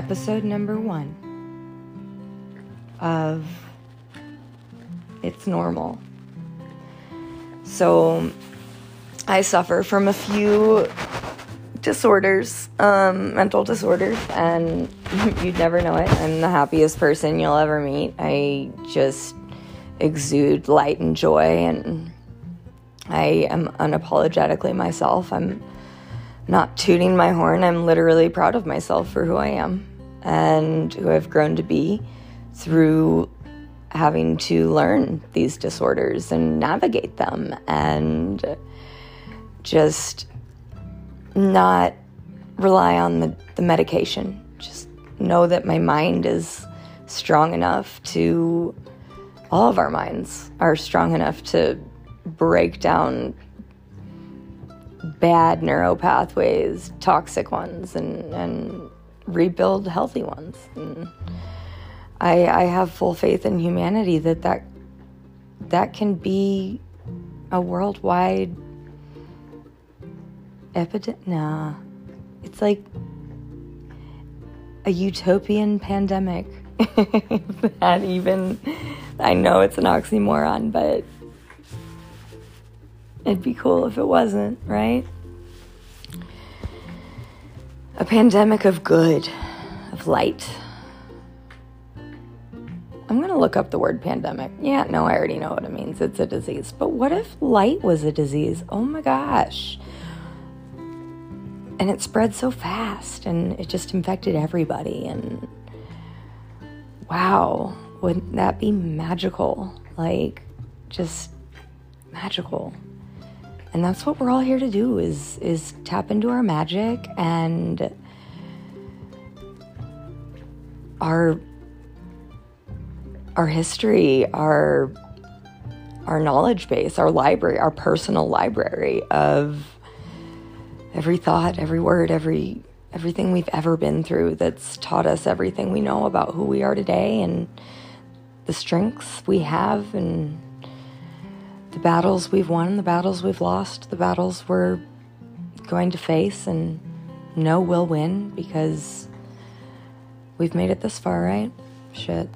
episode number one of It's Normal. So, I suffer from a few disorders, um, mental disorders, and you'd never know it. I'm the happiest person you'll ever meet. I just exude light and joy, and I am unapologetically myself. I'm not tooting my horn. I'm literally proud of myself for who I am and who I've grown to be through having to learn these disorders and navigate them and just not rely on the, the medication. Just know that my mind is strong enough to, all of our minds are strong enough to break down bad neural pathways, toxic ones, and, and rebuild healthy ones. And I, I have full faith in humanity that, that that can be a worldwide epidemic. Nah, it's like a utopian pandemic. that even, I know it's an oxymoron, but it'd be cool if it wasn't, right? A pandemic of good, of light. I'm going to look up the word pandemic. Yeah, no, I already know what it means. It's a disease. But what if light was a disease? Oh my gosh and it spread so fast and it just infected everybody and wow wouldn't that be magical like just magical and that's what we're all here to do is is tap into our magic and our our history our our knowledge base our library our personal library of every thought, every word, every everything we've ever been through that's taught us everything we know about who we are today and the strengths we have and the battles we've won, the battles we've lost, the battles we're going to face and know we'll win because we've made it this far, right? Shit.